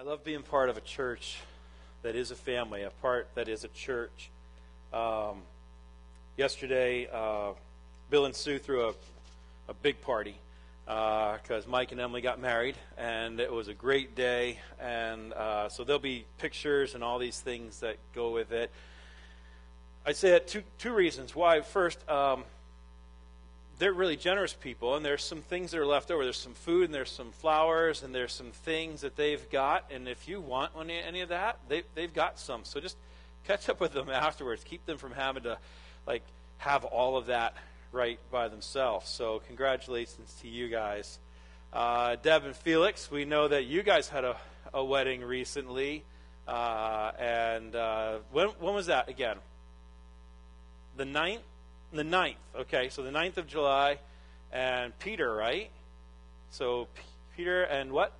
I love being part of a church that is a family, a part that is a church. Um, yesterday, uh, Bill and Sue threw a, a big party because uh, Mike and Emily got married, and it was a great day. And uh, so there'll be pictures and all these things that go with it. I say that two two reasons. Why? First, um, they're really generous people, and there's some things that are left over. There's some food, and there's some flowers, and there's some things that they've got. And if you want any, any of that, they, they've got some. So just catch up with them afterwards. Keep them from having to like have all of that right by themselves. So congratulations to you guys. Uh, Deb and Felix, we know that you guys had a, a wedding recently. Uh, and uh, when, when was that again? The 9th? The 9th. Okay, so the 9th of July. And Peter, right? So P- Peter and what?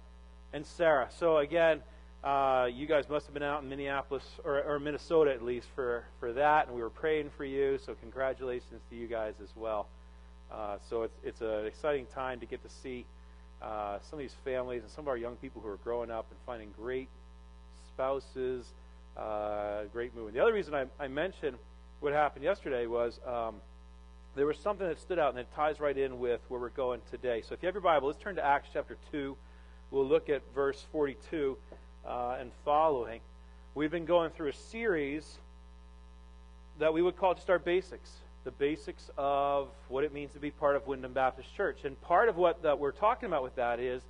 And Sarah. So again, uh, you guys must have been out in Minneapolis or, or, Minnesota at least for, for that, and we were praying for you. So congratulations to you guys as well. Uh, so it's it's an exciting time to get to see uh, some of these families and some of our young people who are growing up and finding great spouses, uh, great movement. The other reason I, I, mentioned what happened yesterday was um, there was something that stood out, and it ties right in with where we're going today. So if you have your Bible, let's turn to Acts chapter two. We'll look at verse 42 uh, and following, we've been going through a series that we would call just our basics the basics of what it means to be part of Wyndham Baptist Church. And part of what that we're talking about with that is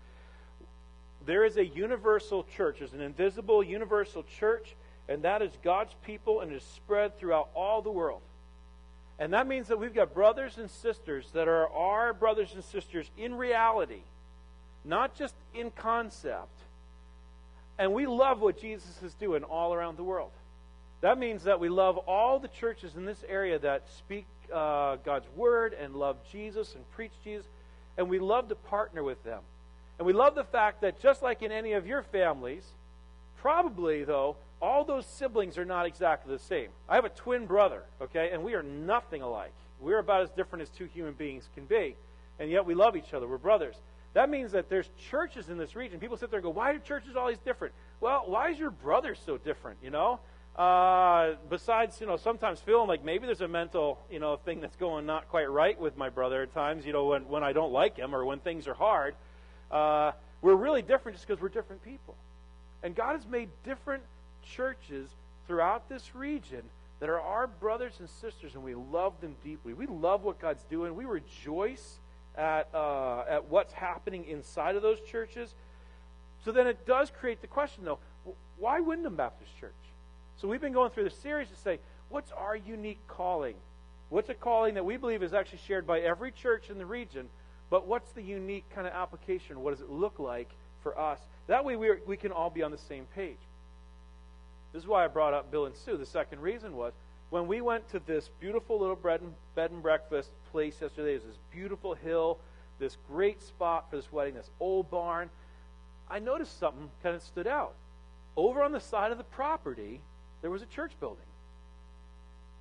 there is a universal church. There's an invisible universal church, and that is God's people and is spread throughout all the world. And that means that we've got brothers and sisters that are our brothers and sisters in reality, not just in concept. And we love what Jesus is doing all around the world. That means that we love all the churches in this area that speak uh, God's word and love Jesus and preach Jesus. And we love to partner with them. And we love the fact that just like in any of your families, probably, though, all those siblings are not exactly the same. I have a twin brother, okay, and we are nothing alike. We're about as different as two human beings can be. And yet we love each other. We're brothers. That means that there's churches in this region. People sit there and go, why are churches always different? Well, why is your brother so different, you know? Uh, besides, you know, sometimes feeling like maybe there's a mental, you know, thing that's going not quite right with my brother at times, you know, when, when I don't like him or when things are hard. Uh, we're really different just because we're different people. And God has made different churches throughout this region that are our brothers and sisters, and we love them deeply. We love what God's doing. We rejoice at, uh, at what's happening inside of those churches. So then it does create the question, though, why Wyndham Baptist Church? So we've been going through the series to say, what's our unique calling? What's a calling that we believe is actually shared by every church in the region, but what's the unique kind of application? What does it look like for us? That way we, we can all be on the same page. This is why I brought up Bill and Sue. The second reason was when we went to this beautiful little bread and, bed and breakfast place yesterday, there's this beautiful hill, this great spot for this wedding, this old barn. I noticed something kind of stood out. Over on the side of the property, there was a church building.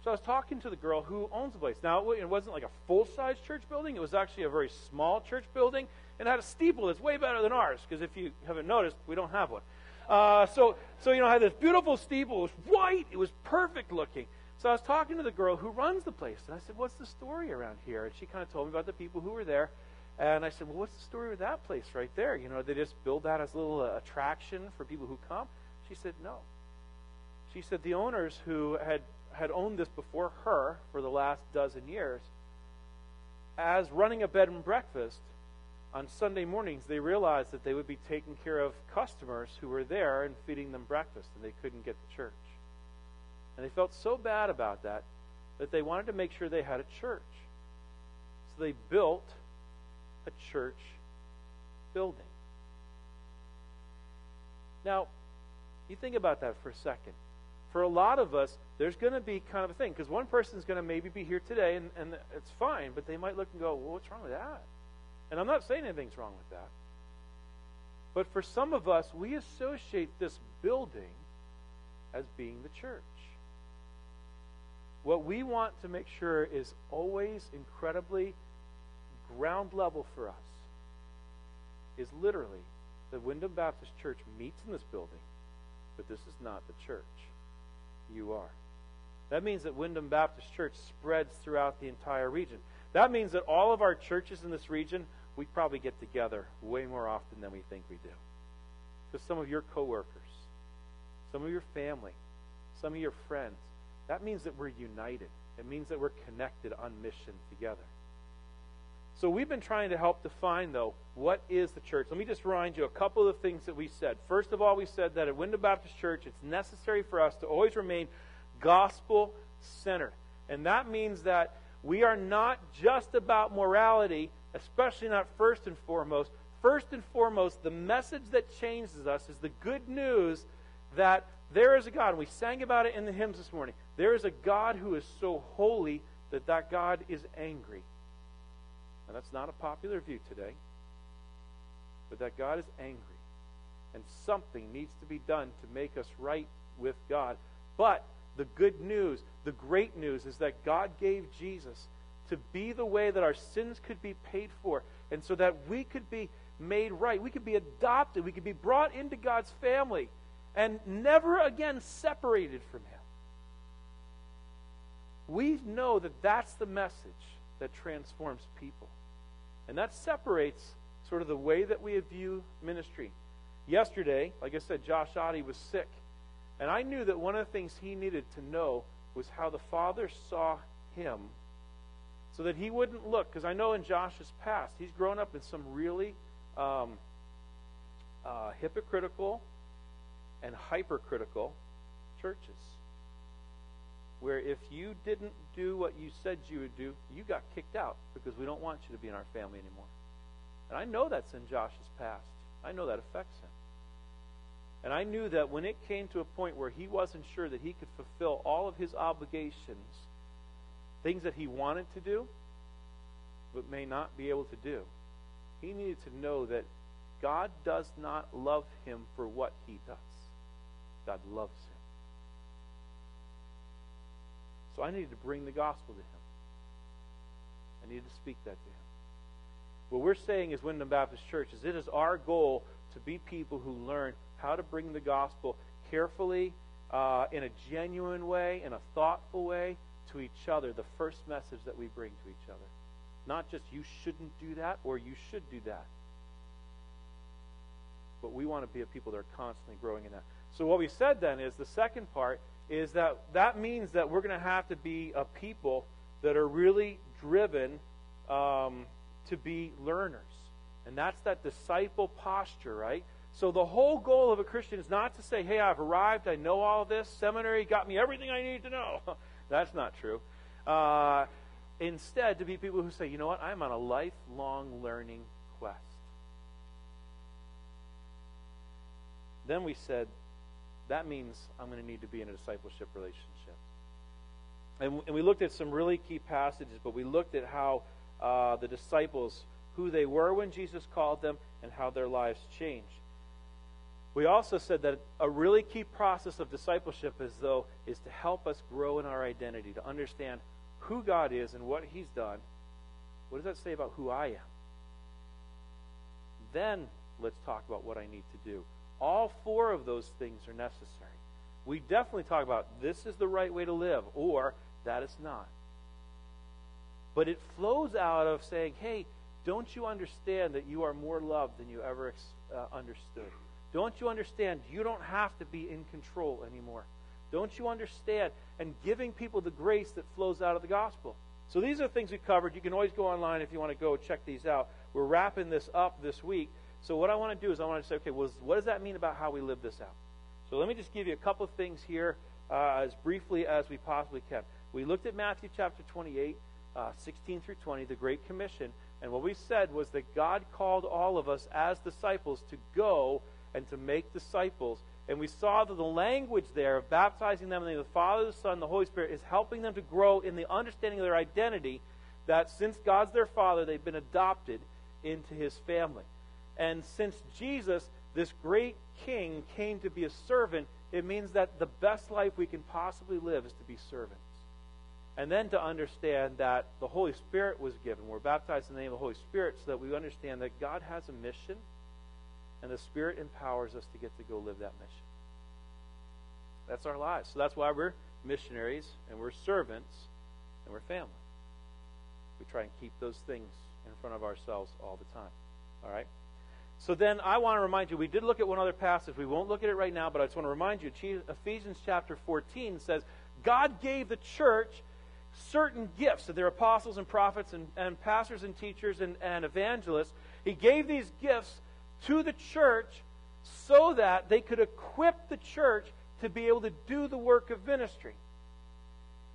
So I was talking to the girl who owns the place. Now, it wasn't like a full size church building, it was actually a very small church building and had a steeple that's way better than ours, because if you haven't noticed, we don't have one. Uh, so, so, you know, I had this beautiful steeple. It was white, it was perfect looking. So I was talking to the girl who runs the place, and I said, What's the story around here? And she kind of told me about the people who were there. And I said, Well, what's the story with that place right there? You know, they just build that as a little uh, attraction for people who come? She said, No. She said, The owners who had, had owned this before her for the last dozen years, as running a bed and breakfast, on Sunday mornings, they realized that they would be taking care of customers who were there and feeding them breakfast, and they couldn't get to church. And they felt so bad about that that they wanted to make sure they had a church. So they built a church building. Now, you think about that for a second. For a lot of us, there's going to be kind of a thing, because one person's going to maybe be here today, and, and it's fine, but they might look and go, well, what's wrong with that? And I'm not saying anything's wrong with that. But for some of us, we associate this building as being the church. What we want to make sure is always incredibly ground level for us is literally that Wyndham Baptist Church meets in this building, but this is not the church. You are. That means that Wyndham Baptist Church spreads throughout the entire region. That means that all of our churches in this region, we probably get together way more often than we think we do. Because some of your coworkers, some of your family, some of your friends, that means that we're united. It means that we're connected on mission together. So we've been trying to help define, though, what is the church. Let me just remind you a couple of things that we said. First of all, we said that at Wyndham Baptist Church, it's necessary for us to always remain gospel centered. And that means that we are not just about morality, especially not first and foremost. First and foremost, the message that changes us is the good news that there is a God. And we sang about it in the hymns this morning. There is a God who is so holy that that God is angry. Now, that's not a popular view today, but that God is angry. And something needs to be done to make us right with God. But the good news, the great news, is that God gave Jesus to be the way that our sins could be paid for, and so that we could be made right. We could be adopted. We could be brought into God's family and never again separated from Him. We know that that's the message that transforms people. And that separates sort of the way that we view ministry. Yesterday, like I said, Josh Oddie was sick. And I knew that one of the things he needed to know was how the Father saw him so that he wouldn't look. Because I know in Josh's past, he's grown up in some really um, uh, hypocritical and hypercritical churches where if you didn't do what you said you would do, you got kicked out because we don't want you to be in our family anymore. And I know that's in Josh's past. I know that affects him. And I knew that when it came to a point where he wasn't sure that he could fulfill all of his obligations, things that he wanted to do, but may not be able to do, he needed to know that God does not love him for what he does. God loves him. So I needed to bring the gospel to him. I needed to speak that to him. What we're saying as Wyndham Baptist Church is it is our goal to be people who learn how to bring the gospel carefully, uh, in a genuine way, in a thoughtful way, to each other, the first message that we bring to each other. Not just you shouldn't do that or you should do that. But we want to be a people that are constantly growing in that. So what we said then is the second part is that that means that we're going to have to be a people that are really driven um, to be learners. And that's that disciple posture, right? So the whole goal of a Christian is not to say, hey, I've arrived, I know all this, seminary got me everything I need to know. that's not true. Uh, instead, to be people who say, you know what, I'm on a lifelong learning quest. Then we said that means I'm going to need to be in a discipleship relationship. And, and we looked at some really key passages, but we looked at how uh, the disciples, who they were when Jesus called them, and how their lives changed. We also said that a really key process of discipleship is though is to help us grow in our identity, to understand who God is and what He's done. What does that say about who I am? Then let's talk about what I need to do. All four of those things are necessary. We definitely talk about this is the right way to live, or that is not. But it flows out of saying, hey, don't you understand that you are more loved than you ever uh, understood? Don't you understand you don't have to be in control anymore? Don't you understand? And giving people the grace that flows out of the gospel. So these are things we covered. You can always go online if you want to go check these out. We're wrapping this up this week. So what I want to do is I want to say, okay, well, what does that mean about how we live this out? So let me just give you a couple of things here uh, as briefly as we possibly can. We looked at Matthew chapter 28, uh, 16 through 20, the Great Commission. And what we said was that God called all of us as disciples to go and to make disciples. And we saw that the language there of baptizing them in the name of the Father, the Son, and the Holy Spirit is helping them to grow in the understanding of their identity that since God's their Father, they've been adopted into His family. And since Jesus, this great king, came to be a servant, it means that the best life we can possibly live is to be servants. And then to understand that the Holy Spirit was given. We're baptized in the name of the Holy Spirit so that we understand that God has a mission and the Spirit empowers us to get to go live that mission. That's our lives. So that's why we're missionaries and we're servants and we're family. We try and keep those things in front of ourselves all the time. All right? So then I want to remind you, we did look at one other passage. We won't look at it right now, but I just want to remind you Ephesians chapter 14 says, God gave the church certain gifts. So they're apostles and prophets and, and pastors and teachers and, and evangelists. He gave these gifts to the church so that they could equip the church to be able to do the work of ministry.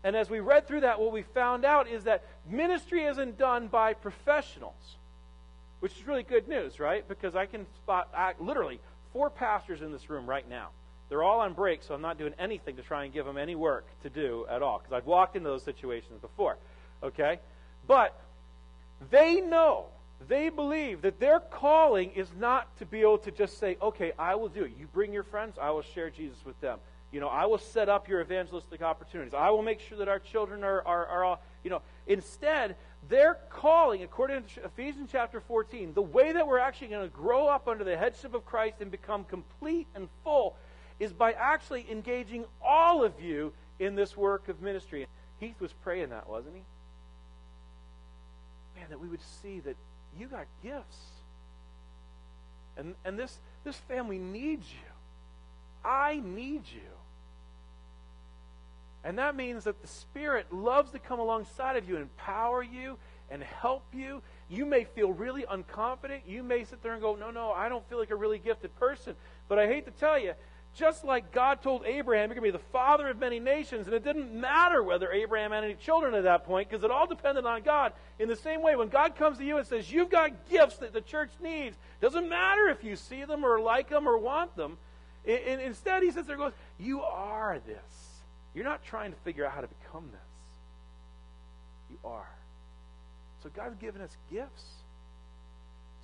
And as we read through that, what we found out is that ministry isn't done by professionals, which is really good news, right? Because I can spot I, literally four pastors in this room right now. They're all on break, so I'm not doing anything to try and give them any work to do at all, because I've walked into those situations before. Okay? But they know, they believe that their calling is not to be able to just say, okay, I will do it. You bring your friends, I will share Jesus with them. You know, I will set up your evangelistic opportunities. I will make sure that our children are, are, are all, you know. Instead, their calling, according to Ephesians chapter 14, the way that we're actually going to grow up under the headship of Christ and become complete and full is by actually engaging all of you in this work of ministry. Heath was praying that, wasn't he? Man, that we would see that you got gifts. And, and this, this family needs you. I need you. And that means that the Spirit loves to come alongside of you and empower you and help you. You may feel really unconfident. You may sit there and go, No, no, I don't feel like a really gifted person. But I hate to tell you, just like God told Abraham, you're going to be the father of many nations, and it didn't matter whether Abraham had any children at that point because it all depended on God. In the same way, when God comes to you and says, You've got gifts that the church needs, doesn't matter if you see them or like them or want them. instead, He sits there and goes, You are this. You're not trying to figure out how to become this. You are. So God's given us gifts.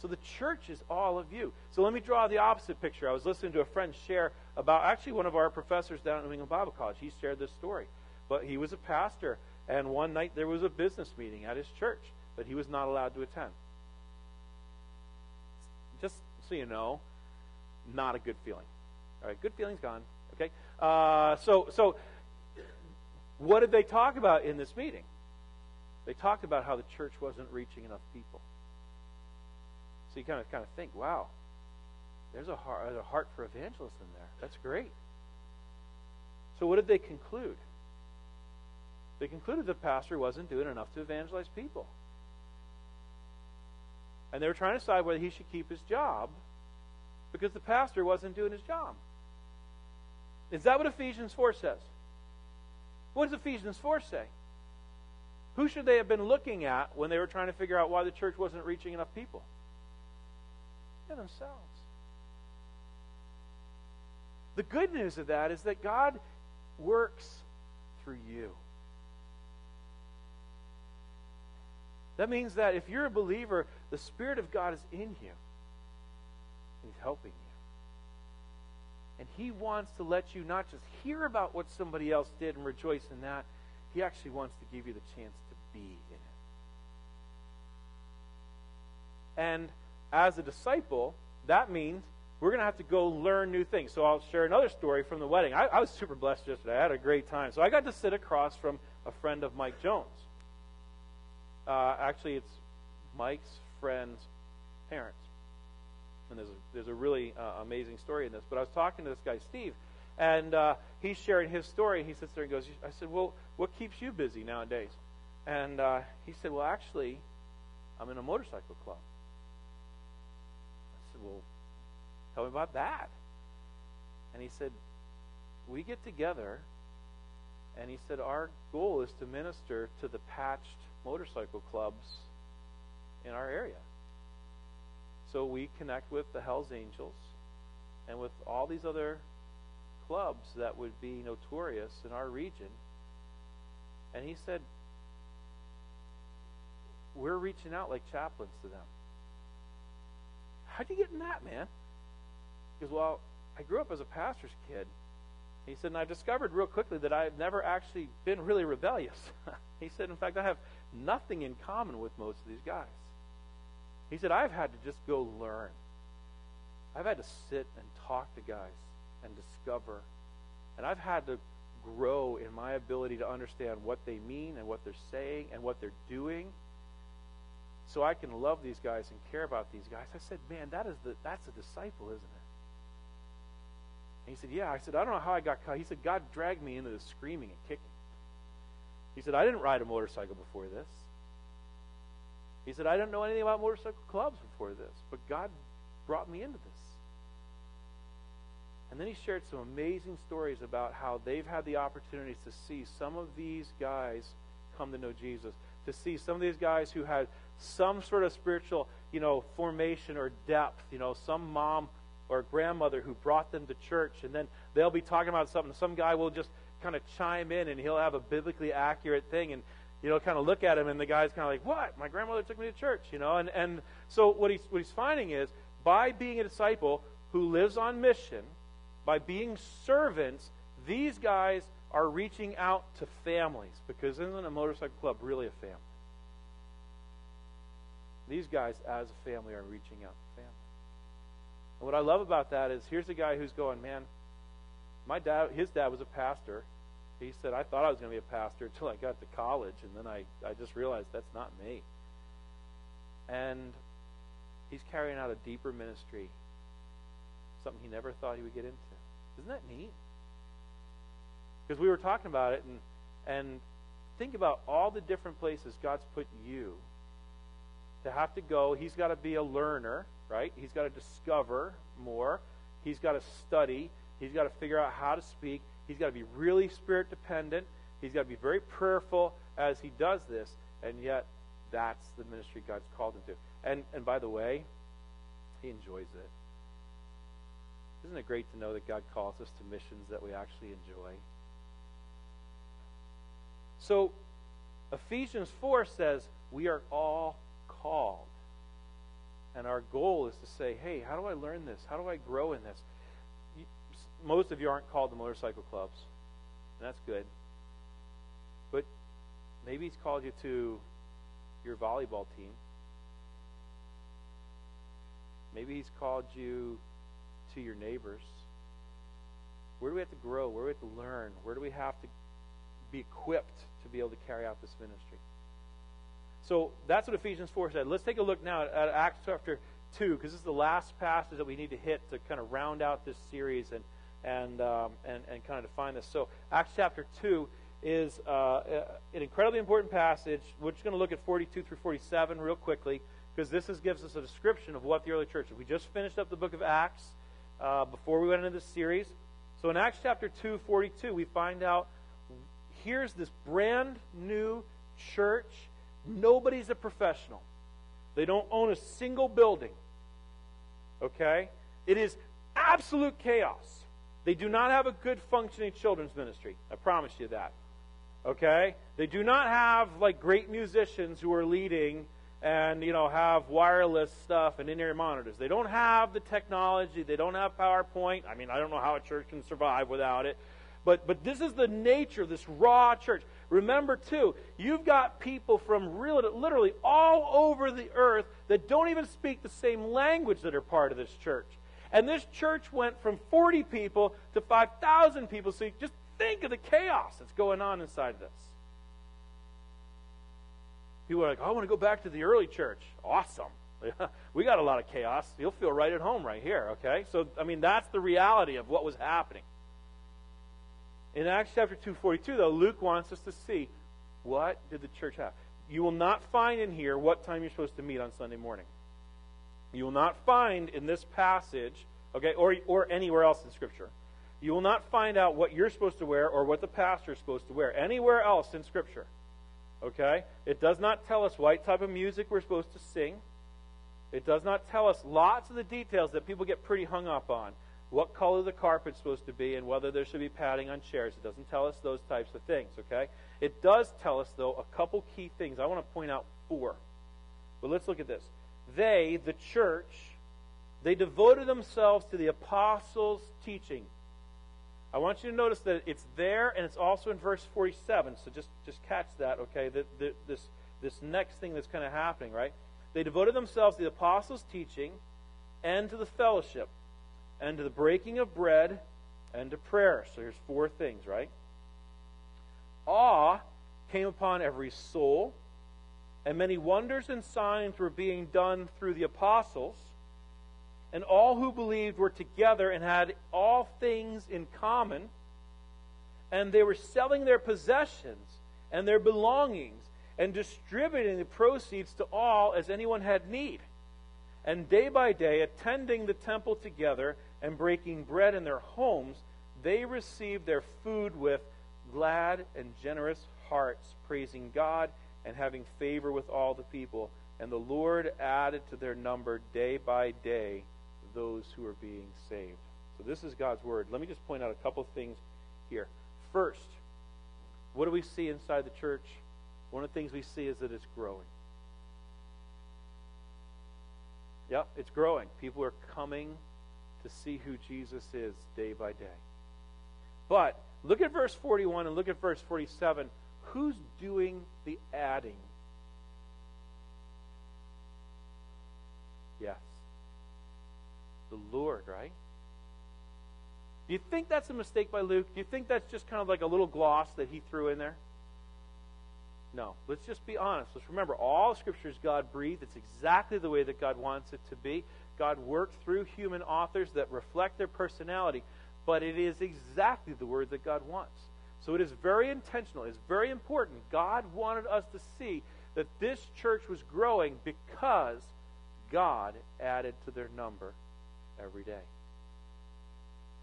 So the church is all of you. So let me draw the opposite picture. I was listening to a friend share about actually one of our professors down at New England Bible College. He shared this story. But he was a pastor, and one night there was a business meeting at his church, but he was not allowed to attend. Just so you know, not a good feeling. All right, good feeling's gone. Okay, uh, so so what did they talk about in this meeting? They talked about how the church wasn't reaching enough people. So you kind of kind of think, wow, there's a heart, there's a heart for evangelism there. That's great. So what did they conclude? They concluded the pastor wasn't doing enough to evangelize people. And they were trying to decide whether he should keep his job because the pastor wasn't doing his job. Is that what Ephesians 4 says? What does Ephesians 4 say? Who should they have been looking at when they were trying to figure out why the church wasn't reaching enough people? Yeah, themselves. The good news of that is that God works through you. That means that if you're a believer, the Spirit of God is in you. He's helping you. And He wants to let you not just hear about what somebody else did and rejoice in that, He actually wants to give you the chance to be in it. And as a disciple, that means we're going to have to go learn new things. So I'll share another story from the wedding. I, I, was super blessed yesterday. I had a great time. So I got to sit across from a friend of Mike Jones. Uh, actually, it's Mike's friend's parents and there's a, there's a really uh, amazing story in this. But I was talking to this guy, Steve, and uh, he's sharing his story. He sits there and goes, I said, Well, what keeps you busy nowadays? And uh, he said, Well, actually, I'm in a motorcycle club. Well, tell me about that. And he said, We get together, and he said, Our goal is to minister to the patched motorcycle clubs in our area. So we connect with the Hells Angels and with all these other clubs that would be notorious in our region. And he said, We're reaching out like chaplains to them. How'd you get in that, man? He goes, Well, I grew up as a pastor's kid. He said, and I discovered real quickly that I've never actually been really rebellious. he said, in fact, I have nothing in common with most of these guys. He said, I've had to just go learn. I've had to sit and talk to guys and discover. And I've had to grow in my ability to understand what they mean and what they're saying and what they're doing so I can love these guys and care about these guys. I said, man, that is the, that's a disciple, isn't it? And he said, yeah. I said, I don't know how I got caught. He said, God dragged me into the screaming and kicking. He said, I didn't ride a motorcycle before this. He said, I didn't know anything about motorcycle clubs before this, but God brought me into this. And then he shared some amazing stories about how they've had the opportunities to see some of these guys come to know Jesus, to see some of these guys who had some sort of spiritual, you know, formation or depth, you know, some mom or grandmother who brought them to church, and then they'll be talking about something. Some guy will just kind of chime in, and he'll have a biblically accurate thing, and you know, kind of look at him, and the guy's kind of like, "What? My grandmother took me to church," you know, and and so what he's what he's finding is by being a disciple who lives on mission by being servants, these guys are reaching out to families because isn't a motorcycle club really a family? These guys, as a family, are reaching out to family. And what I love about that is here's a guy who's going, man, my dad, his dad was a pastor. He said, I thought I was going to be a pastor until I got to college, and then I, I just realized that's not me. And he's carrying out a deeper ministry, something he never thought he would get into. Isn't that neat? Because we were talking about it, and and think about all the different places God's put you to have to go. He's got to be a learner, right? He's got to discover more. He's got to study. He's got to figure out how to speak. He's got to be really spirit dependent. He's got to be very prayerful as he does this. And yet, that's the ministry God's called him to. And and by the way, he enjoys it. Isn't it great to know that God calls us to missions that we actually enjoy? So, Ephesians 4 says we are all called. And our goal is to say, hey, how do I learn this? How do I grow in this? Most of you aren't called to motorcycle clubs, and that's good. But maybe He's called you to your volleyball team. Maybe He's called you to your neighbors? Where do we have to grow? Where do we have to learn? Where do we have to be equipped to be able to carry out this ministry? So that's what Ephesians 4 said. Let's take a look now at Acts chapter 2, because this is the last passage that we need to hit to kind of round out this series and, and, um, and, and kind of define this. So, Acts chapter 2 is uh, an incredibly important passage. We're just going to look at 42 through 47 real quickly, because this is, gives us a description of what the early church. Is. We just finished up the book of Acts uh, before we went into this series. So in Acts chapter 2, 42, we find out here's this brand new church. Nobody's a professional. They don't own a single building. Okay? It is absolute chaos. They do not have a good functioning children's ministry. I promise you that. Okay? They do not have like great musicians who are leading and you know have wireless stuff and in-ear monitors. They don't have the technology. They don't have PowerPoint. I mean, I don't know how a church can survive without it. But but this is the nature of this raw church. Remember too, you've got people from literally all over the earth that don't even speak the same language that are part of this church. And this church went from 40 people to 5,000 people. So just think of the chaos that's going on inside this. People are like, oh, I want to go back to the early church. Awesome. we got a lot of chaos. You'll feel right at home right here, okay? So, I mean, that's the reality of what was happening. In Acts chapter 2.42, though, Luke wants us to see what did the church have. You will not find in here what time you're supposed to meet on Sunday morning. You will not find in this passage, okay, or, or anywhere else in Scripture, you will not find out what you're supposed to wear or what the pastor is supposed to wear anywhere else in Scripture. Okay? It does not tell us what type of music we're supposed to sing. It does not tell us lots of the details that people get pretty hung up on. What color the carpet's supposed to be and whether there should be padding on chairs. It doesn't tell us those types of things, okay? It does tell us, though, a couple key things. I want to point out four. But let's look at this. They, the church, they devoted themselves to the apostles' teaching I want you to notice that it's there and it's also in verse 47. So just, just catch that, okay? The, the, this, this next thing that's kind of happening, right? They devoted themselves to the apostles' teaching and to the fellowship. And to the breaking of bread, and to prayer. So here's four things, right? Awe came upon every soul, and many wonders and signs were being done through the apostles. And all who believed were together and had all things in common. And they were selling their possessions and their belongings and distributing the proceeds to all as anyone had need. And day by day, attending the temple together and breaking bread in their homes, they received their food with glad and generous hearts, praising God and having favor with all the people. And the Lord added to their number day by day those who are being saved. So this is God's word. Let me just point out a couple things here. First, what do we see inside the church? One of the things we see is that it's growing. Yep, it's growing. People are coming to see who Jesus is day by day. But look at verse 41 and look at verse 47. Who's doing the adding? Yes. The Lord, right? Do you think that's a mistake by Luke? Do you think that's just kind of like a little gloss that he threw in there? No. Let's just be honest. Let's remember all Scripture is God breathed. It's exactly the way that God wants it to be. God worked through human authors that reflect their personality, but it is exactly the word that God wants. So it is very intentional. It's very important. God wanted us to see that this church was growing because God added to their number every day.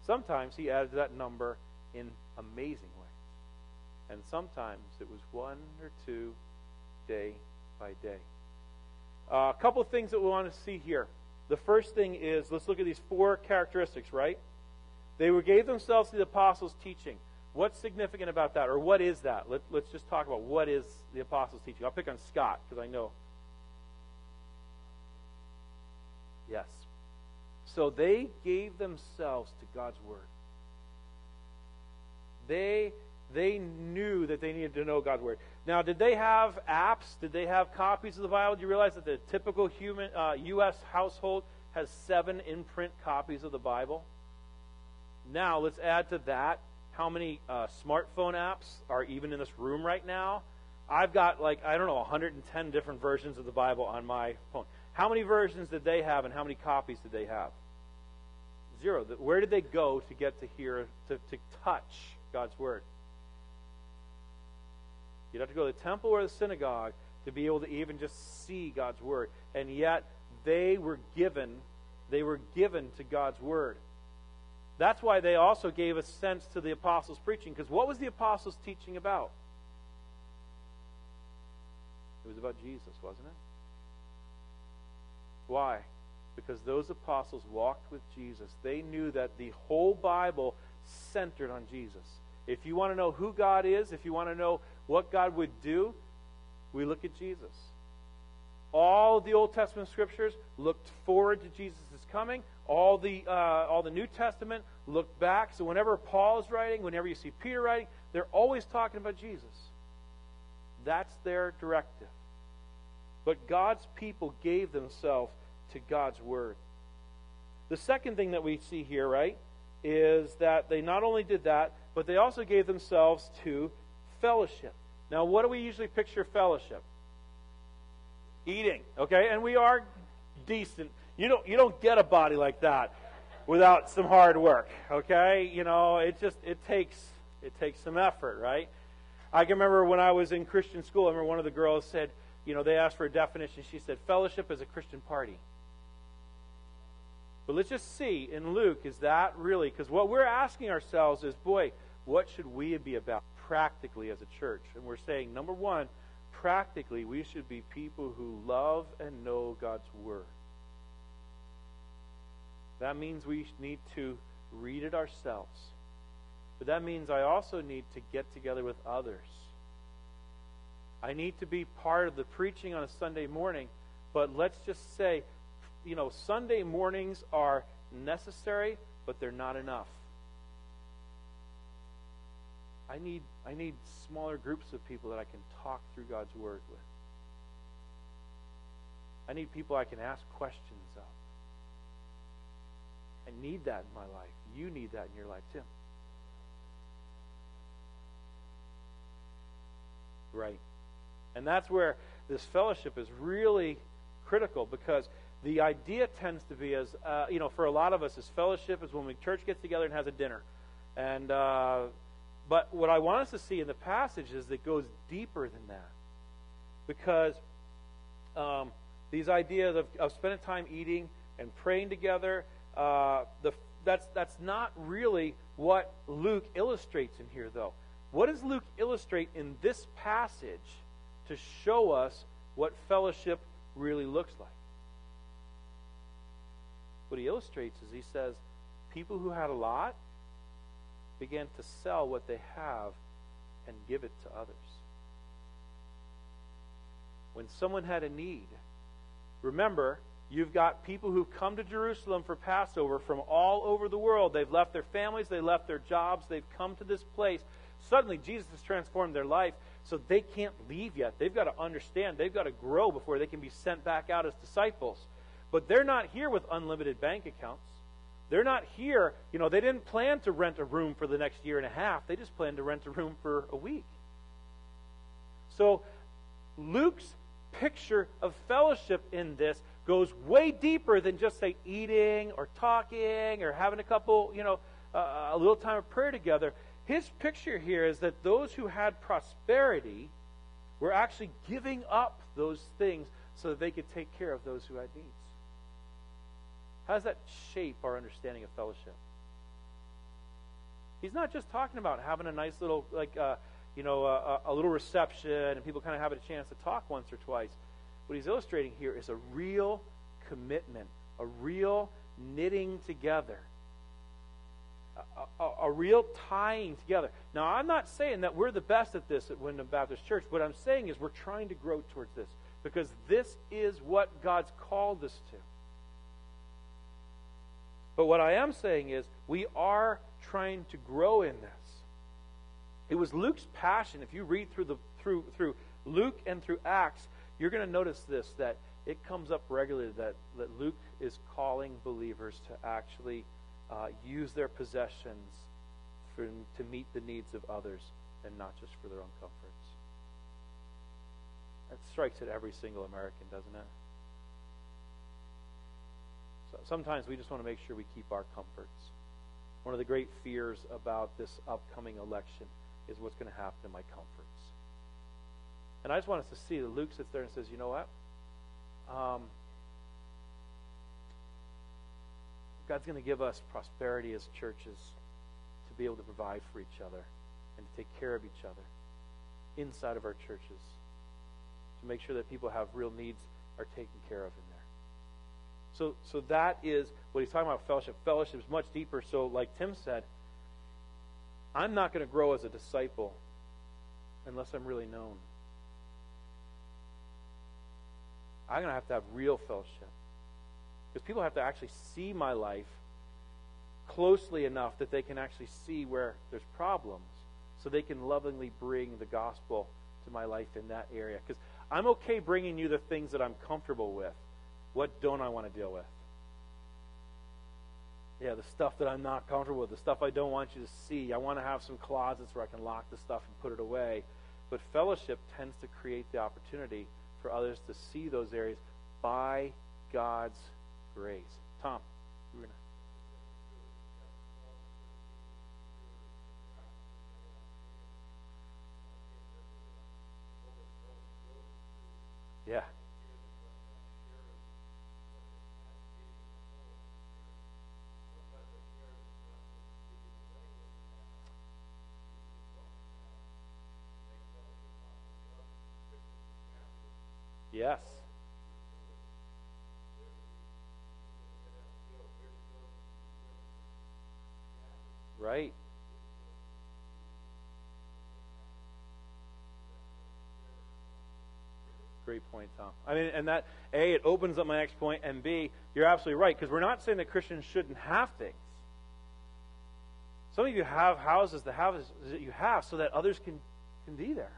Sometimes He added to that number in amazing ways. and sometimes it was one or two day by day. Uh, a couple of things that we want to see here. The first thing is let's look at these four characteristics, right? They gave themselves to the apostles' teaching. What's significant about that, or what is that? Let, let's just talk about what is the apostles' teaching. I'll pick on Scott because I know. Yes. So they gave themselves to God's word. They they knew that they needed to know God's Word. Now, did they have apps? Did they have copies of the Bible? Do you realize that the typical human uh, U.S. household has seven in print copies of the Bible? Now, let's add to that how many uh, smartphone apps are even in this room right now. I've got like, I don't know, 110 different versions of the Bible on my phone. How many versions did they have and how many copies did they have? Zero. Where did they go to get to hear, to, to touch God's Word? You'd have to go to the temple or the synagogue to be able to even just see God's word. And yet they were given they were given to God's word. That's why they also gave a sense to the apostles' preaching because what was the apostles' teaching about? It was about Jesus, wasn't it? Why? Because those apostles walked with Jesus. They knew that the whole Bible centered on Jesus. If you want to know who God is, if you want to know what God would do, we look at Jesus. All the Old Testament scriptures looked forward to Jesus' coming. All the, uh, all the New Testament looked back. So whenever Paul is writing, whenever you see Peter writing, they're always talking about Jesus. That's their directive. But God's people gave themselves to God's Word. The second thing that we see here, right, is that they not only did that, but they also gave themselves to fellowship. Now, what do we usually picture fellowship? Eating, okay? And we are decent. You don't you don't get a body like that without some hard work, okay? You know, it just it takes it takes some effort, right? I can remember when I was in Christian school, I remember one of the girls said, you know, they asked for a definition. She said, fellowship is a Christian party. But let's just see in Luke, is that really? Because what we're asking ourselves is, boy, what should we be about? Practically as a church. And we're saying, number one, practically, we should be people who love and know God's Word. That means we need to read it ourselves. But that means I also need to get together with others. I need to be part of the preaching on a Sunday morning, but let's just say, you know, Sunday mornings are necessary, but they're not enough. I need, I need smaller groups of people that I can talk through God's Word with. I need people I can ask questions of. I need that in my life. You need that in your life too. Right. And that's where this fellowship is really critical because the idea tends to be as uh, you know for a lot of us as fellowship is when we church gets together and has a dinner and uh, but what i want us to see in the passage is that goes deeper than that. Because um, these ideas of, of spending time eating and praying together uh, the, that's, that's not really what luke illustrates in here though. What does luke illustrate in this passage to show us what fellowship really looks like? What he illustrates is he says people who had a lot began to sell what they have and give it to others. When someone had a need, remember, you've got people who've come to Jerusalem for Passover from all over the world. They've left their families, they left their jobs, they've come to this place. Suddenly, Jesus has transformed their life, so they can't leave yet. They've got to understand, they've got to grow before they can be sent back out as disciples. But they're not here with unlimited bank accounts. They're not here, you know, they didn't plan to rent a room for the next year and a half. They just planned to rent a room for a week. So Luke's picture of fellowship in this goes way deeper than just say eating or talking or having a couple, you know, uh, a little time of prayer together. His picture here is that those who had prosperity were actually giving up those things so that they could take care of those who had needs. How does that shape our understanding of fellowship? He's not just talking about having a nice little, like, uh, you know, a, a little reception and people kind of having a chance to talk once or twice. What he's illustrating here is a real commitment, a real knitting together, a, a, a, real tying together. Now, I'm not saying that we're the best at this at Wyndham Baptist Church. What I'm saying is we're trying to grow towards this because this is what God's called us to. But what I am saying is, we are trying to grow in this. It was Luke's passion. If you read through the through through Luke and through Acts, you're going to notice this that it comes up regularly that, that Luke is calling believers to actually uh, use their possessions for, to meet the needs of others and not just for their own comforts. That strikes at every single American, doesn't it? So sometimes we just want to make sure we keep our comforts. One of the great fears about this upcoming election is what's going to happen to my comforts. And I just want us to see that Luke sits there and says, you know what? Um, God's going to give us prosperity as churches to be able to provide for each other and to take care of each other inside of our churches, to make sure that people have real needs are taken care of. So, so that is what he's talking about fellowship. Fellowship is much deeper. So, like Tim said, I'm not going to grow as a disciple unless I'm really known. I'm going to have to have real fellowship. Because people have to actually see my life closely enough that they can actually see where there's problems so they can lovingly bring the gospel to my life in that area. Because I'm okay bringing you the things that I'm comfortable with. What don't I want to deal with? Yeah, the stuff that I'm not comfortable with, the stuff I don't want you to see. I want to have some closets where I can lock the stuff and put it away. But fellowship tends to create the opportunity for others to see those areas by God's grace. Tom. Yeah. Yes. Right. Great point, Tom. I mean, and that, A, it opens up my next point, and B, you're absolutely right, because we're not saying that Christians shouldn't have things. Some of you have houses, the houses that you have, so that others can, can be there.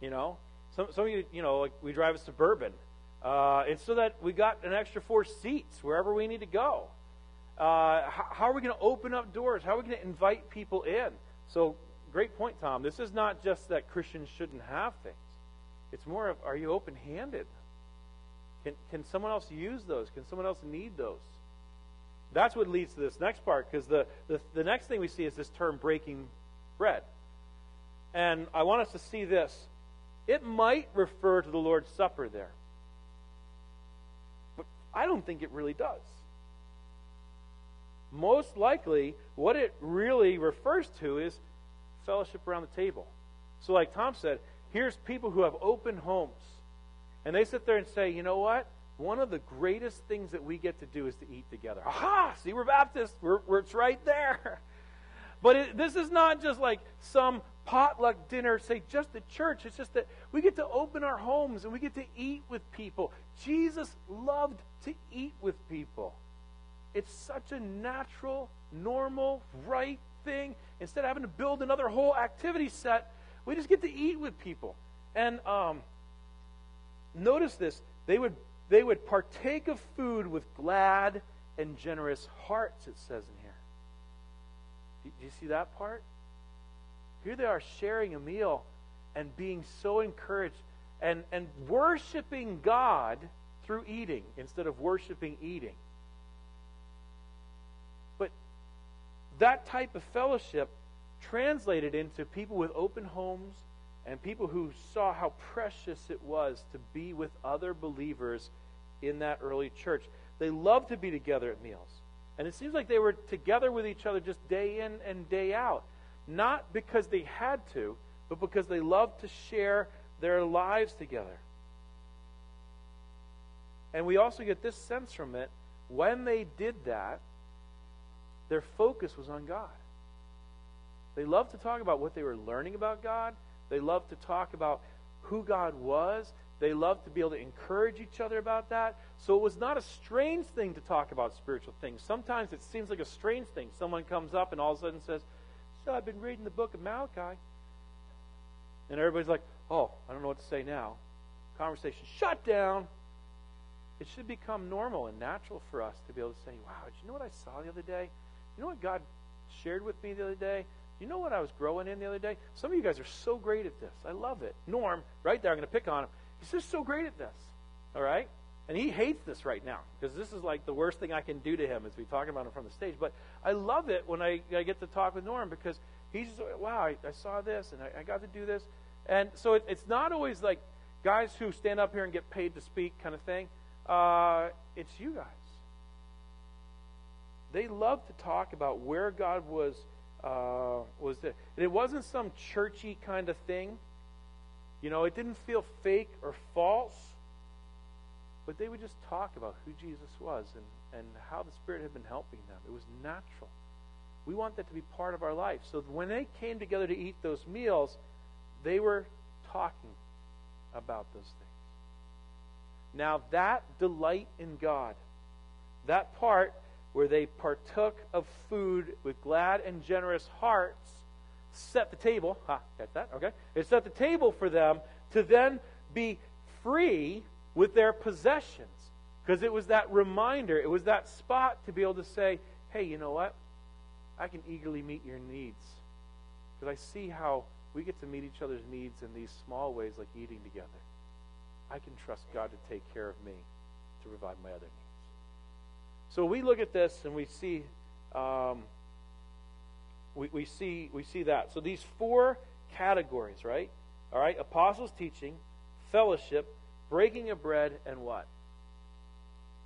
You know? Some, some of you, you know, like we drive a Suburban. Uh, it's so that we got an extra four seats wherever we need to go. Uh, how, how are we going to open up doors? How are we going to invite people in? So, great point, Tom. This is not just that Christians shouldn't have things. It's more of, are you open handed? Can, can someone else use those? Can someone else need those? That's what leads to this next part, because the, the, the next thing we see is this term breaking bread. And I want us to see this. It might refer to the Lord's Supper there, but I don't think it really does. Most likely, what it really refers to is fellowship around the table. So, like Tom said, here's people who have open homes. And they sit there and say, you know what? One of the greatest things that we get to do is to eat together. Aha! See, we're Baptists. We're, we're it's right there. But it, this is not just like some potluck dinner, say just the church. It's just that we get to open our homes and we get to eat with people. Jesus loved to eat with people. It's such a natural, normal, right thing. Instead of having to build another whole activity set, we just get to eat with people. And um, notice this they would, they would partake of food with glad and generous hearts, it says in here. Do, you see that part? Here they are sharing a meal and being so encouraged and, and worshiping God through eating instead of worshiping eating. But that type of fellowship translated into people with open homes and people who saw how precious it was to be with other believers in that early church. They loved to be together at meals. And it seems like they were together with each other just day in and day out. Not because they had to, but because they loved to share their lives together. And we also get this sense from it when they did that, their focus was on God. They loved to talk about what they were learning about God. They loved to talk about who God was. They loved to be able to encourage each other about that. So it was not a strange thing to talk about spiritual things. Sometimes it seems like a strange thing. Someone comes up and all of a sudden says, So I've been reading the book of Malachi. And everybody's like, Oh, I don't know what to say now. Conversation shut down. It should become normal and natural for us to be able to say, Wow, did you know what I saw the other day? You know what God shared with me the other day? Do you know what I was growing in the other day? Some of you guys are so great at this. I love it. Norm, right there, I'm going to pick on him. He's just so great at this. All right? And he hates this right now because this is like the worst thing I can do to him as we talk about him from the stage. But I love it when I, I get to talk with Norm because he's just, wow, I, I saw this and I, I, got to do this. And so it, it's not always like guys who stand up here and get paid to speak kind of thing. Uh, it's you guys. They love to talk about where God was uh, was that it wasn't some churchy kind of thing. You know, it didn't feel fake or false, but they would just talk about who Jesus was and, and how the Spirit had been helping them. It was natural. We want that to be part of our life. So when they came together to eat those meals, they were talking about those things. Now, that delight in God, that part where they partook of food with glad and generous hearts, set the table. Ha, get that? Okay. It set the table for them to then be free with their possessions. Because it was that reminder, it was that spot to be able to say, hey, you know what? I can eagerly meet your needs. Because I see how we get to meet each other's needs in these small ways, like eating together. I can trust God to take care of me, to provide my other needs. So we look at this and we see, um, we, we see, we see that. So these four categories, right? All right, apostles' teaching, fellowship, breaking of bread, and what?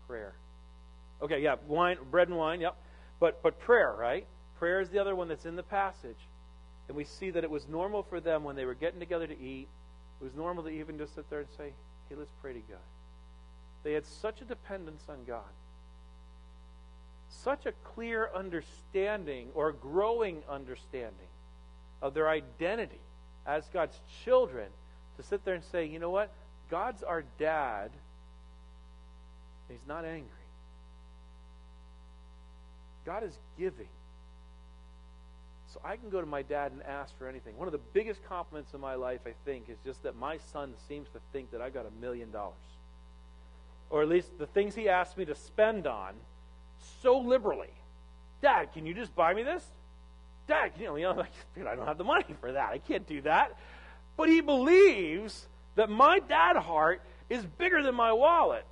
Prayer. Okay, yeah, wine, bread and wine, yep. But but prayer, right? Prayer is the other one that's in the passage. And we see that it was normal for them when they were getting together to eat. It was normal to even just sit there and say, hey, let's pray to God. They had such a dependence on God such a clear understanding or growing understanding of their identity as God's children to sit there and say, you know what? God's our dad. He's not angry. God is giving. So I can go to my dad and ask for anything. One of the biggest compliments in my life, I think, is just that my son seems to think that I've got a million dollars. Or at least the things he asks me to spend on so liberally Dad, can you just buy me this? Dad, you know, you know I don't have the money for that. I can't do that. But he believes that my dad heart is bigger than my wallet.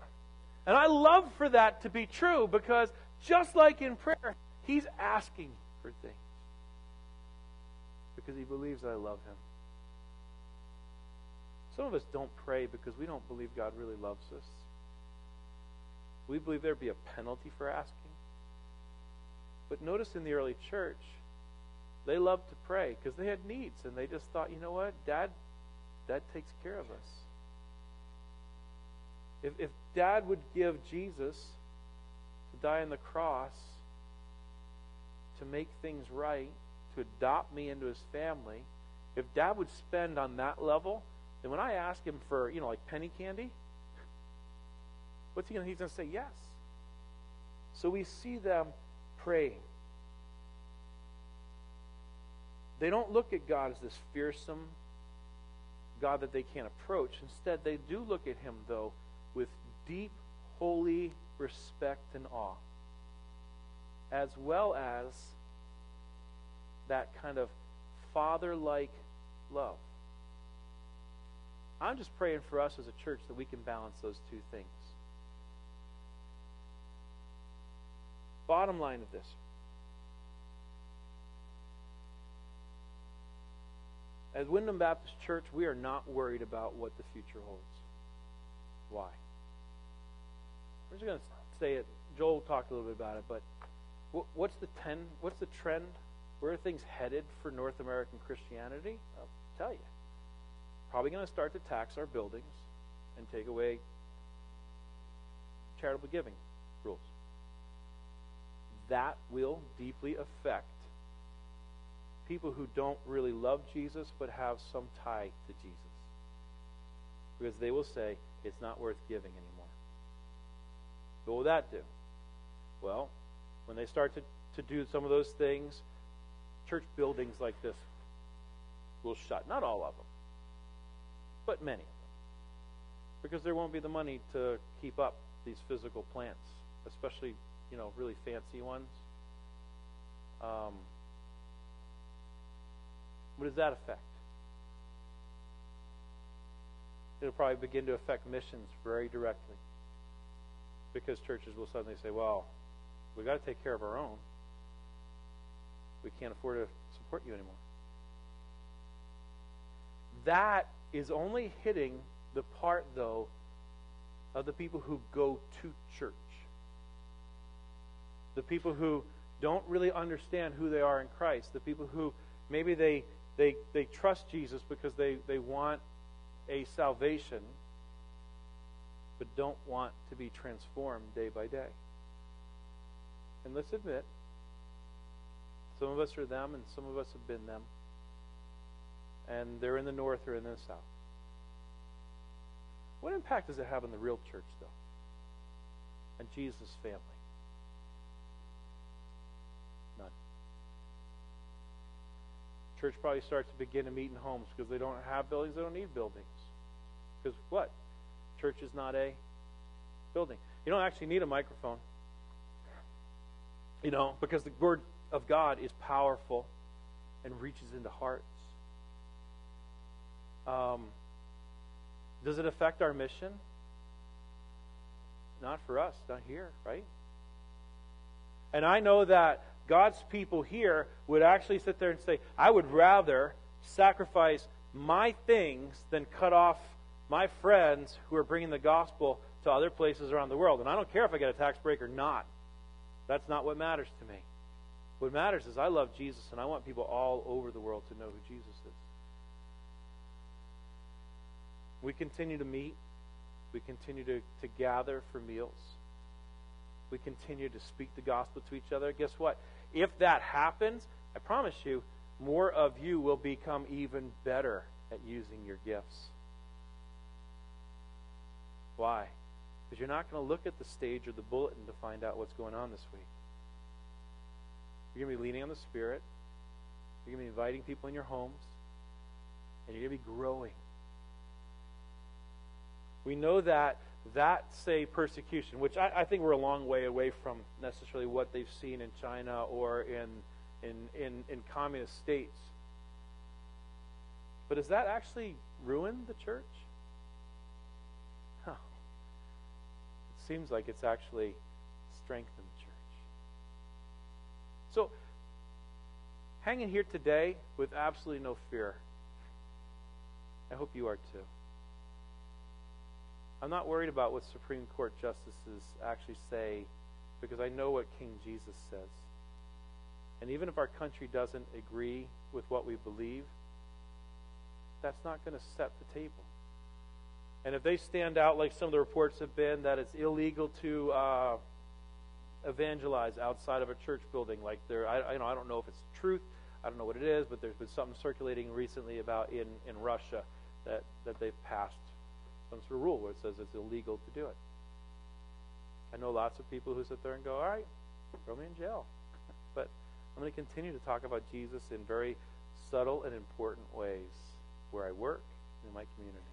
And I love for that to be true because just like in prayer, he's asking for things because he believes that I love him. Some of us don't pray because we don't believe God really loves us. We believe there'd be a penalty for asking. But notice in the early church, they loved to pray because they had needs and they just thought, you know what, Dad, Dad takes care of us. If, if Dad would give Jesus to die on the cross to make things right, to adopt me into his family, if Dad would spend on that level, then when I ask him for, you know, like penny candy, what's he to? He's to say yes. So we see them praying. They don't look at God as this fearsome God that they can't approach. Instead, they do look at him, though, with deep, holy respect and awe, as well as that kind of father like love. I'm just praying for us as a church that we can balance those two things. Bottom line of this As Wyndham Baptist Church, we are not worried about what the future holds. Why? We're just going to say it. Joel talked a little bit about it, but what's the ten? What's the trend? Where are things headed for North American Christianity? I'll tell you. Probably going to start to tax our buildings and take away charitable giving rules. That will deeply affect people who don't really love Jesus but have some tie to Jesus. Because they will say, it's not worth giving anymore. What will that do? Well, when they start to, to do some of those things, church buildings like this will shut. Not all of them, but many of them. Because there won't be the money to keep up these physical plants, especially, you know, really fancy ones. Um, what does that affect? It'll probably begin to affect missions very directly. Because churches will suddenly say, well, we've got to take care of our own. We can't afford to support you anymore. That is only hitting the part, though, of the people who go to church. The people who don't really understand who they are in Christ. The people who maybe they they, they trust Jesus because they, they want a salvation, but don't want to be transformed day by day. And let's admit, some of us are them and some of us have been them. And they're in the north or in the south. What impact does it have on the real church, though? And Jesus' family? Church probably starts to begin to meet in homes because they don't have buildings, they don't need buildings. Because what? Church is not a building. You don't actually need a microphone. You know, because the word of God is powerful and reaches into hearts. Um, does it affect our mission? Not for us, not here, right? And I know that God's people here would actually sit there and say, I would rather sacrifice my things than cut off my friends who are bringing the gospel to other places around the world. And I don't care if I get a tax break or not. That's not what matters to me. What matters is I love Jesus and I want people all over the world to know who Jesus is. We continue to meet. We continue to, to gather for meals. We continue to speak the gospel to each other. Guess what? If that happens, I promise you, more of you will become even better at using your gifts. Why? Because you're not going to look at the stage or the bulletin to find out what's going on this week. You're going to be leaning on the Spirit. You're going to be inviting people in your homes. And you're going to be growing. We know that that say persecution, which I, I think we're a long way away from necessarily what they've seen in China or in in, in, in communist states. But does that actually ruin the church? Huh. It seems like it's actually strengthened the church. So, hanging here today with absolutely no fear. I hope you are too. I'm not worried about what Supreme Court justices actually say because I know what King Jesus says. And even if our country doesn't agree with what we believe, that's not going to set the table. And if they stand out, like some of the reports have been, that it's illegal to uh, evangelize outside of a church building, like there, I, you know, I don't know if it's truth, I don't know what it is, but there's been something circulating recently about in, in Russia that, that they've passed sort of rule where it says it's illegal to do it. I know lots of people who sit there and go, all right, throw me in jail. but I'm going to continue to talk about Jesus in very subtle and important ways where I work in my community.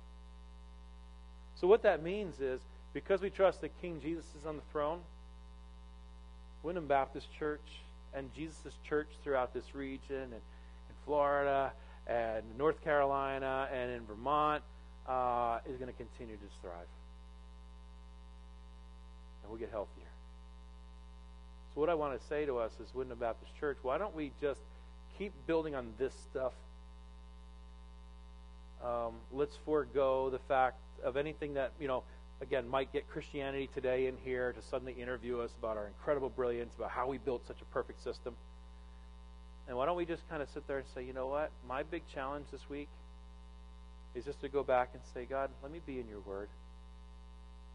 So, what that means is because we trust that King Jesus is on the throne, Wyndham Baptist Church and Jesus' church throughout this region and in Florida and North Carolina and in Vermont uh, is going to continue to thrive. And we'll get healthier. So, what I want to say to us is Wyndham Baptist Church, why don't we just keep building on this stuff? Um, let's forego the fact of anything that, you know, again, might get Christianity Today in here to suddenly interview us about our incredible brilliance, about how we built such a perfect system. And why don't we just kind of sit there and say, you know what? My big challenge this week is just to go back and say, God, let me be in your word.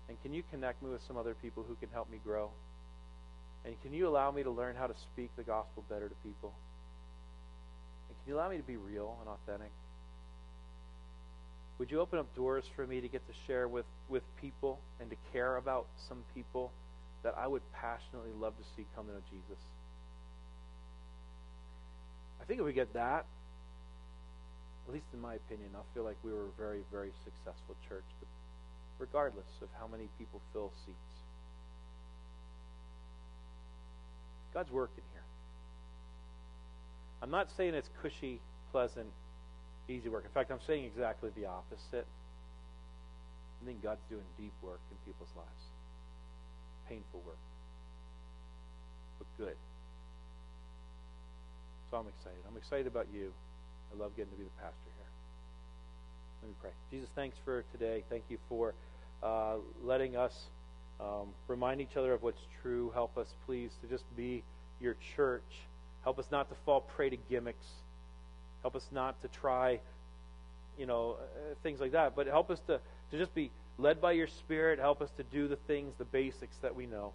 And can you connect me with some other people who can help me grow? And can you allow me to learn how to speak the gospel better to people? And can you allow me to be real and authentic? Would you open up doors for me to get to share with, with people and to care about some people that I would passionately love to see come to know Jesus? I think if we get that, at least in my opinion, I feel like we were a very, very successful church, regardless of how many people fill seats. God's working here. I'm not saying it's cushy, pleasant, easy work. In fact, I'm saying exactly the opposite. I think God's doing deep work in people's lives. Painful work. But good. So I'm excited. I'm excited about you. I love getting to be the pastor here. Let me pray. Jesus, thanks for today. Thank you for uh, letting us um, remind each other of what's true. Help us, please, to just be your church. Help us not to fall prey to gimmicks. Help us not to try, you know, uh, things like that. But help us to, to just be led by your Spirit. Help us to do the things, the basics that we know.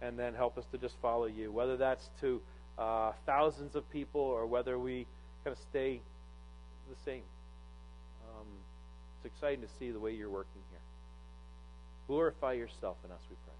And then help us to just follow you. Whether that's to uh, thousands of people or whether we kind of stay the same. Um, it's exciting to see the way you're working here. Glorify yourself in us, we pray.